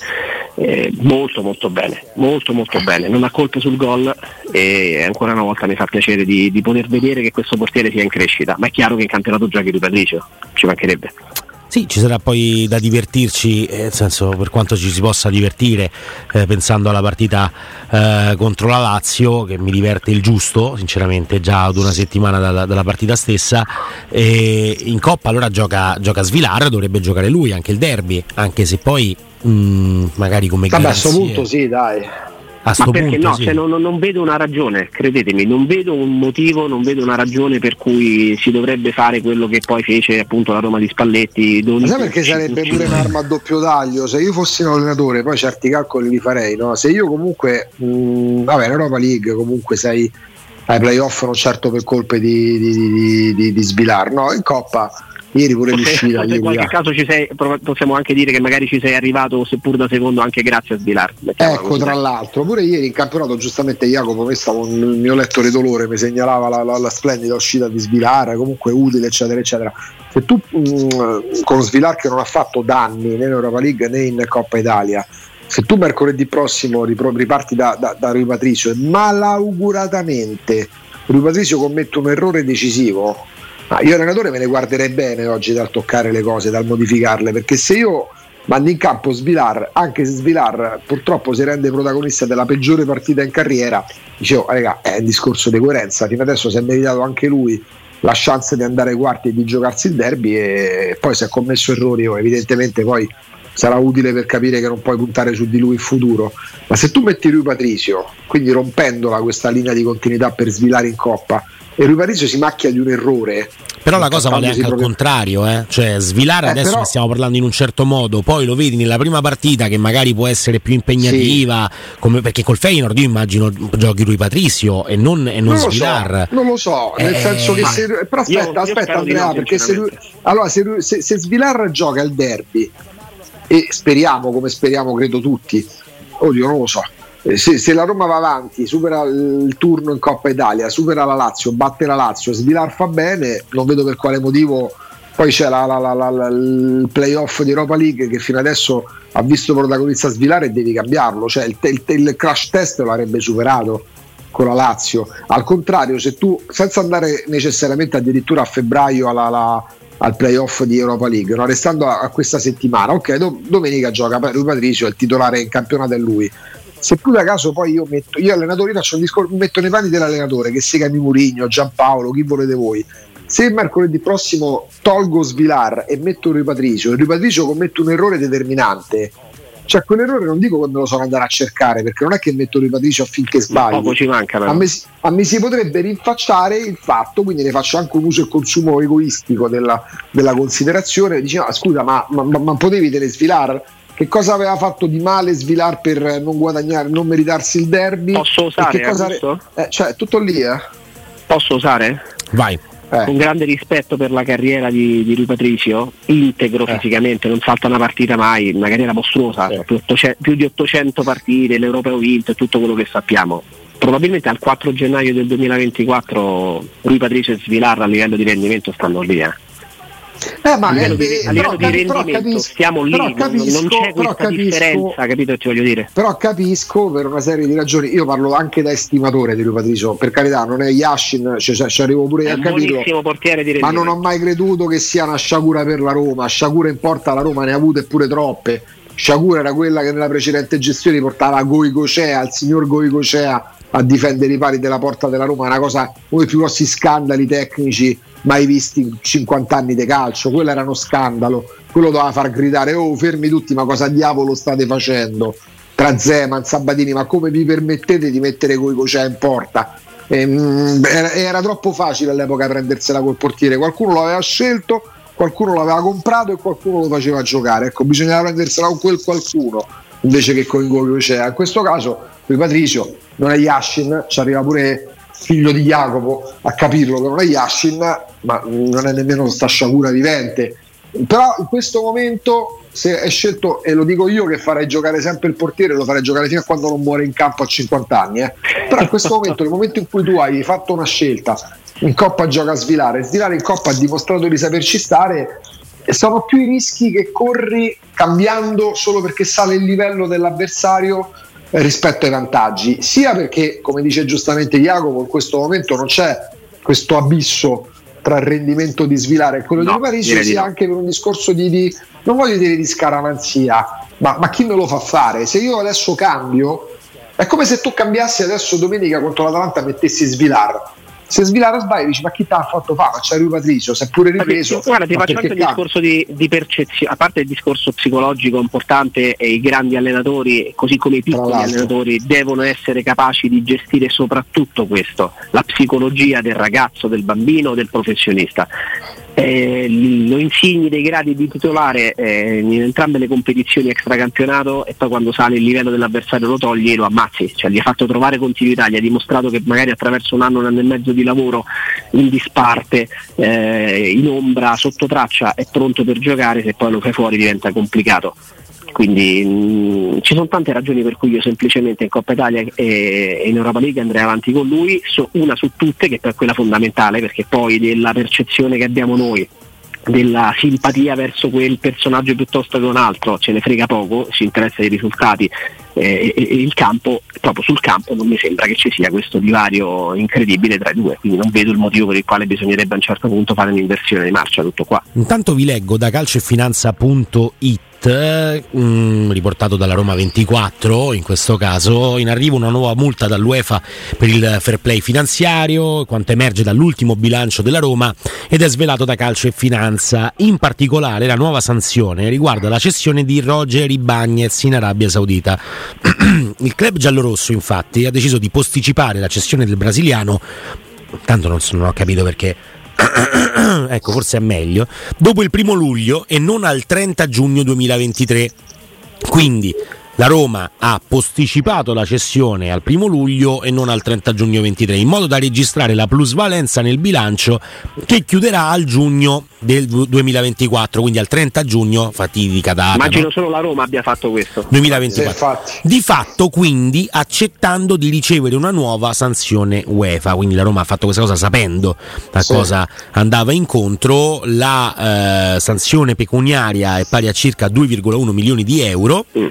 eh, molto molto bene, molto molto bene, non ha colpe sul gol e ancora una volta mi fa piacere di, di, poter vedere che questo portiere sia in crescita, ma è chiaro che in campionato giochi di Patricio, ci mancherebbe. Sì, ci sarà poi da divertirci, eh, nel senso per quanto ci si possa divertire eh, pensando alla partita eh, contro la Lazio, che mi diverte il giusto, sinceramente, già ad una settimana dalla, dalla partita stessa. E in Coppa allora gioca, gioca Svilar, dovrebbe giocare lui anche il derby, anche se poi mh, mm, magari come Vabbè, a questo punto sì, dai. A Ma perché punto, no? Sì. Cioè, non, non, vedo una ragione, credetemi, non vedo un motivo, non vedo una ragione per cui si dovrebbe fare quello che poi fece appunto la Roma di Spalletti. Ma sai perché sarebbe pure un'arma a doppio taglio? Se io fossi un allenatore, poi certi calcoli li farei, no? Se io comunque, mh, vabbè, in Europa League comunque sei ai playoff non certo per colpe di, di, di, di, di Sbilar, no? In Coppa ieri pure l'uscita in qualche caso ci sei, possiamo anche dire che magari ci sei arrivato seppur da secondo anche grazie a Svilar ecco tra l'altro pure ieri in campionato giustamente Jacopo mi stavo il mio lettore dolore mi segnalava la, la, la splendida uscita di Svilar comunque utile eccetera eccetera. Se tu mh, mm, con Svilar che non ha fatto danni né in Europa League né in Coppa Italia se tu mercoledì prossimo riparti da, da, da Rui Patricio e malauguratamente Rui Patricio commette un errore decisivo ma io allenatore me ne guarderei bene oggi dal toccare le cose, dal modificarle, perché se io mando in campo Svilar, anche se Svilar purtroppo si rende protagonista della peggiore partita in carriera, dicevo, raga, è un discorso di coerenza, fino adesso si è meritato anche lui la chance di andare ai quarti e di giocarsi il derby e poi se ha commesso errori oh, evidentemente poi sarà utile per capire che non puoi puntare su di lui in futuro. Ma se tu metti lui Patricio quindi rompendola questa linea di continuità per svilare in coppa e Rui Patricio si macchia di un errore. Però la cosa vale anche proprio... al contrario, eh? cioè svilare eh, adesso però... ne stiamo parlando in un certo modo, poi lo vedi nella prima partita che magari può essere più impegnativa, sì. come, perché col Feyenoord io immagino giochi Rui Patricio e non, e non, non Svilar. So, non lo so, nel eh... senso che se... Però aspetta, io, aspetta io Andrea, no, perché se, lui... allora, se, se, se Svilar gioca il derby, e speriamo, come speriamo credo tutti, oddio non lo so, se, se, la Roma va avanti, supera il turno in Coppa Italia, supera la Lazio, batte la Lazio, Svilar fa bene, non vedo per quale motivo. Poi c'è la, la, la, il playoff di Europa League che fino adesso ha visto protagonista Svilar e devi cambiarlo, cioè il, il, il crash test l'avrebbe superato con la Lazio. Al contrario, se tu senza andare necessariamente addirittura a febbraio alla, alla, al playoff di Europa League, no? restando a, a, questa settimana, ok, do, domenica gioca lui Patricio, il titolare in campionato è lui se pure a caso poi io metto, io allenatore faccio un discorso, metto nei panni dell'allenatore che sia Murigno, Giampaolo, chi volete voi. Se mercoledì prossimo tolgo Svilar e metto Rui Patricio, e Rui Patricio commette un errore determinante, cioè quell'errore non dico quando lo so andare a cercare perché non è che metto Rui Patricio affinché sbagli. poco ci manca a me, a me, si potrebbe rinfacciare il fatto quindi ne faccio anche un uso e consumo egoistico della, della considerazione diceva ah, scusa ma, ma, ma, ma potevi telesvilar che cosa aveva fatto di male Svilar per non guadagnare, non meritarsi il derby? Posso usare? Che cosa re- eh, cioè, tutto lì, eh? Posso usare? Vai. Eh. Un grande rispetto per la carriera di, di Rui Patricio, integro eh. fisicamente, non salta una partita mai, una carriera mostruosa, più, 800, più, di 800 partite, l'Europeo vinto e tutto quello che sappiamo. Probabilmente al 4 gennaio del 2024 Rui Patricio e Svilar a livello di rendimento stanno lì. Eh. Eh, ma a livello di, a livello di rendimento capisco, stiamo lì, capisco, non, c'è questa capisco, differenza, capito ti voglio dire? Però capisco per una serie di ragioni, io parlo anche da estimatore di Rui Patricio, per carità non è Yashin, cioè, ci arrivo pure a capirlo, ma non ho mai creduto che sia una sciagura per la Roma, sciagura in porta la Roma ne ha avute pure troppe, sciagura era quella che nella precedente gestione portava Goicocea, il signor Goicocea a difendere i pari della porta della Roma, una cosa, uno dei più grossi scandali tecnici mai visti in 50 anni di calcio, quello era uno scandalo, quello doveva far gridare oh fermi tutti ma cosa diavolo state facendo? Tra Zeman, Sabatini, ma come vi permettete di mettere Coicocea in porta? Ehm, era, era, troppo facile all'epoca prendersela col portiere, qualcuno l'aveva scelto, qualcuno l'aveva comprato e qualcuno lo faceva giocare, ecco bisognava prendersela con quel qualcuno invece che con Coicocea, in questo caso qui Patricio non è Yashin, ci arriva pure figlio di Jacopo a capirlo che non è Yashin ma non è nemmeno sta sciagura vivente però in questo momento se è scelto e lo dico io che farei giocare sempre il portiere lo farei giocare fino a quando non muore in campo a 50 anni eh. però in questo momento nel momento in cui tu hai fatto una scelta in Coppa gioca a Svilare Svilare in Coppa ha dimostrato di saperci stare sono più i rischi che corri cambiando solo perché sale il livello dell'avversario rispetto ai vantaggi, sia perché, come dice giustamente Jacopo, in questo momento non c'è questo abisso tra il rendimento di Svilare e quello no, di Parigi, sia no. anche per un discorso di, di, non voglio dire di scaramanzia, ma, ma chi me lo fa fare? Se io adesso cambio, è come se tu cambiassi adesso domenica contro l'Atalanta mettessi Svilar se Svilara sbaglia dici ma chi ti ha fatto fare? C'è Rui Patricio, si è pure ripreso. Guarda, ti faccio anche un discorso di, di percezione, a parte il discorso psicologico importante e i grandi allenatori, così come i piccoli allenatori, devono essere capaci di gestire soprattutto questo, la psicologia del ragazzo, del bambino, del professionista eh, lo insigni dei gradi di titolare eh, in entrambe le competizioni extracampionato e poi quando sale il livello dell'avversario lo togli e lo ammazzi, cioè gli ha fatto trovare continuità, gli ha dimostrato che magari attraverso un anno, un anno e mezzo di lavoro in disparte, eh, in ombra, sotto traccia è pronto per giocare, se poi lo fai fuori diventa complicato. Quindi mh, ci sono tante ragioni per cui io semplicemente in Coppa Italia e, in Europa League andrei avanti con lui, so, una su tutte che è quella fondamentale perché poi della percezione che abbiamo noi della simpatia verso quel personaggio piuttosto che un altro, ce ne frega poco, ci interessa dei risultati eh, e, il campo, proprio sul campo non mi sembra che ci sia questo divario incredibile tra i due, quindi non vedo il motivo per il quale bisognerebbe a un certo punto fare un'inversione di marcia, tutto qua. Intanto vi leggo da calcioefinanza.it mm, riportato dalla Roma 24 in questo caso, in arrivo una nuova multa dall'UEFA per il fair play finanziario, quanto emerge dall'ultimo bilancio della Roma ed è svelato da Calcio e Finanza. In particolare la nuova sanzione riguarda la cessione di Roger Ibagnez in Arabia Saudita. il club giallorosso infatti ha deciso di posticipare la cessione del brasiliano, tanto non ho capito perché ecco forse è meglio, dopo il primo luglio e non al 30 giugno 2023. Quindi la Roma ha posticipato la cessione al primo luglio e non al 30 giugno 23 in modo da registrare la plusvalenza nel bilancio che chiuderà al giugno del 2024 quindi al 30 giugno fatidica data immagino no? solo la Roma abbia fatto questo. 2024 sì, di fatto quindi accettando di ricevere una nuova sanzione UEFA quindi la Roma ha fatto questa cosa sapendo a sì. cosa andava incontro la eh, sanzione pecuniaria è pari a circa 2,1 milioni di euro. Mm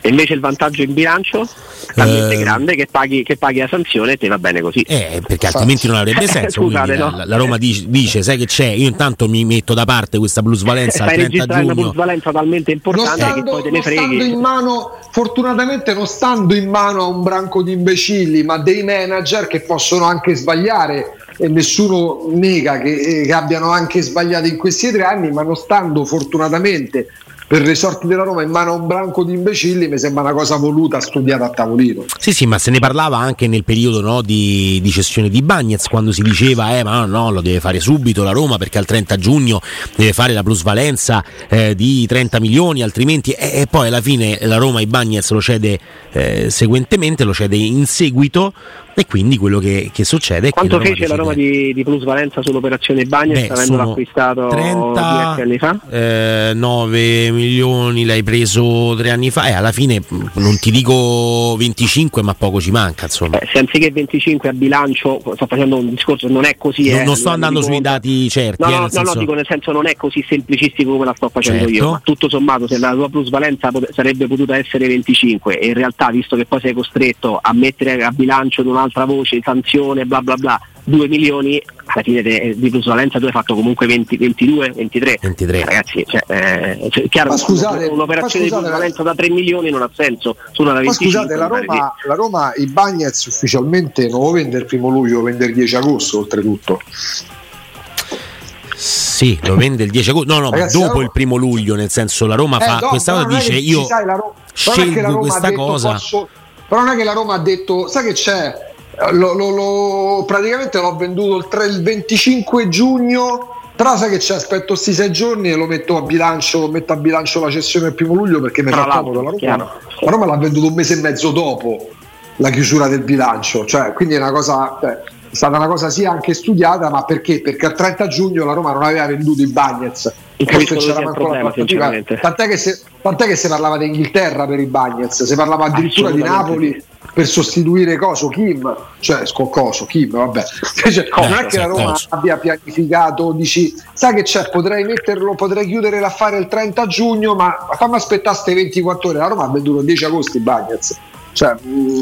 e invece il vantaggio in bilancio è talmente eh, grande che paghi, che paghi, la sanzione e ti va bene così. Eh, perché altrimenti non avrebbe senso. Scusate, no? la, la, Roma dice, dice, sai che c'è, io intanto mi metto da parte questa plusvalenza al 30 giugno. una plusvalenza talmente importante che poi te ne freghi. in mano fortunatamente non stando in mano a un branco di imbecilli, ma dei manager che possono anche sbagliare e nessuno nega che, eh, che abbiano anche sbagliato in questi tre anni, ma non stando fortunatamente per le sorti della Roma in mano a un branco di imbecilli mi sembra una cosa voluta, studiata a tavolino. Sì, sì, ma se ne parlava anche nel periodo no, di, di, cessione di Bagnez, quando si diceva, eh, ma no, no, lo deve fare subito la Roma perché al 30 giugno deve fare la plusvalenza eh, di 30 milioni, altrimenti... E, e, poi alla fine la Roma i Bagnez lo cede eh, seguentemente, lo cede in seguito e quindi quello che, che succede è Quanto che fece la Roma di, di plusvalenza sull'operazione Bagnets avendolo acquistato 30, anni fa? Eh, 9 milioni l'hai preso tre anni fa e alla fine non ti dico 25 ma poco ci manca insomma. Eh, se anziché 25 a bilancio sto facendo un discorso non è così non, eh, non sto andando sui dati certi no, eh, no, no, senso... no, dico nel senso non è così semplicistico come la sto facendo certo. io ma tutto sommato se la tua plusvalenza pot- sarebbe potuta essere 25 e in realtà visto che poi sei costretto a mettere a bilancio di un'altra voce sanzione bla bla bla 2 milioni alla fine de, di plusvalenza tu hai fatto comunque 20, 22 23 23 ragazzi cioè, eh, cioè, chiaro Ma scusate, un'operazione scusate, di plusvalenza da 3 milioni non ha senso su una da Ma 25 scusate, la Roma, la Roma i Bagnets ufficialmente non lo vende il primo luglio, lo vende il 10 agosto oltretutto. Sì, lo vende il 10 agosto. No, no, Ragazzi, ma dopo Roma... il primo luglio, nel senso la Roma eh, fa no, questa cosa dice io sai, Ro- scelgo questa cosa. Posso... Però non è che la Roma ha detto, sai che c'è? Lo, lo, lo, praticamente l'ho venduto il, 3, il 25 giugno però sai che c'è aspetto sti sei giorni e lo metto a bilancio metto a bilancio la cessione il primo luglio perché mi fa comodo la Roma. La Roma l'ha venduto un mese e mezzo dopo la chiusura del bilancio. Cioè quindi è una cosa beh, è stata una cosa sì anche studiata ma perché? perché al 30 giugno la Roma non aveva venduto i Bagnets. Forse c'era problema, la tant'è che, se, tant'è che si parlava di Inghilterra per i Bagnets si parlava addirittura di Napoli per sostituire Coso Kim, cioè Coso Kim, vabbè. Cioè, non è che la Roma abbia pianificato, dici, sai che c'è, potrei metterlo, potrei chiudere l'affare il 30 giugno, ma fammi aspettare queste 24 ore. La Roma ha venduto il 10 agosto i Bagnets. Cioè, mm.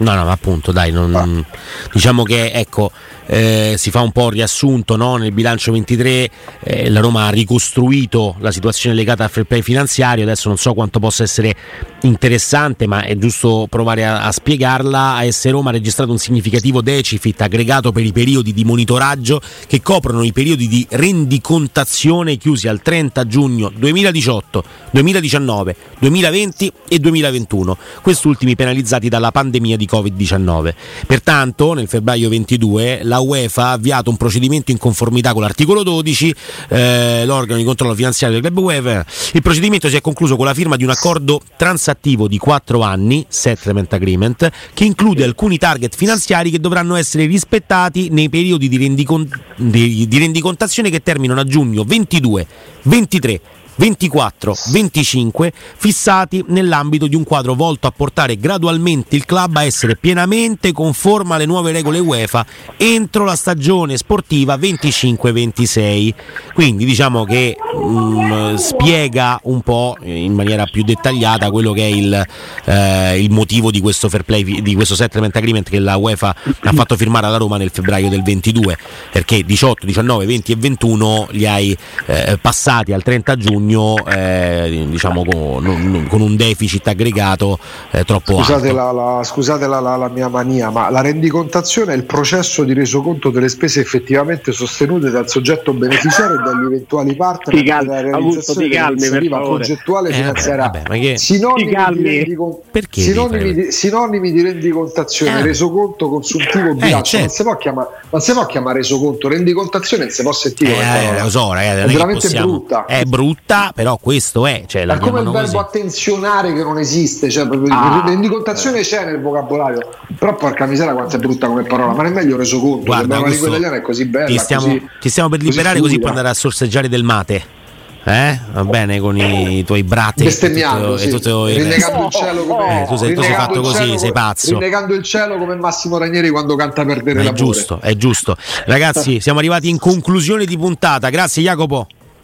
No, no, ma appunto, dai, non, ah. diciamo che ecco, eh, si fa un po' riassunto no? nel bilancio 23, eh, la Roma ha ricostruito la situazione legata al fair play finanziario, adesso non so quanto possa essere interessante, ma è giusto provare a, a spiegarla. AS Roma ha registrato un significativo deficit aggregato per i periodi di monitoraggio che coprono i periodi di rendicontazione chiusi al 30 giugno 2018, 2019, 2020 e 2021, quest'ultimi penalizzati dalla pandemia di Covid-19. Pertanto, nel febbraio 22 la UEFA ha avviato un procedimento in conformità con l'articolo 12, eh, l'organo di controllo finanziario del club UEFA. Il procedimento si è concluso con la firma di un accordo transattivo di 4 anni, Settlement Agreement, che include alcuni target finanziari che dovranno essere rispettati nei periodi di, rendicon- di, di rendicontazione che terminano a giugno 22, 23 24, 25 fissati nell'ambito di un quadro volto a portare gradualmente il club a essere pienamente conforme alle nuove regole UEFA entro la stagione sportiva 25-26. Quindi diciamo che mh, spiega un po' in maniera più dettagliata quello che è il, eh, il motivo di questo play, di questo settlement agreement che la UEFA ha fatto firmare alla Roma nel febbraio del 22, perché 18, 19, 20 e 21 li hai eh, passati al 30 giugno eh, diciamo con, con, un deficit aggregato eh, troppo scusate alto. La, la, scusate la, la, mia mania, ma la rendicontazione è il processo di resoconto delle spese effettivamente sostenute dal soggetto beneficiario e dagli eventuali partner ti calmi, della realizzazione dell'iniziativa progettuale eh, finanziaria. Vabbè, ma che... sinonimi, di sinonimi, di, sinonimi, di, rendicontazione, eh. resoconto, consuntivo, bilancio. Eh, certo. non, si può chiamare, non si può chiamare resoconto, rendicontazione non si può sentire. Eh, lo so, ragazzi, è veramente possiamo... brutta. È brutta, però questo è. Cioè, è come il verbo così. attenzionare che non esiste, cioè, ah, rendicontazione c'è nel vocabolario, però porca miseria quanto è brutta come parola, ma è meglio reso conto, Guarda, la lingua italiana è così bella. Ti stiamo, così, ti stiamo per liberare così, così puoi andare a sorseggiare del mate. Eh? Va bene con i tuoi brati bestemmiando, e tutto, sì. e tutto il rinnegando il cielo come eh, tu sei, tu sei fatto così, cielo, sei pazzo. Rinnegando il cielo come Massimo Ranieri quando canta perdere è la giusto, è giusto. Ragazzi, siamo arrivati in conclusione di puntata. Grazie Jacopo.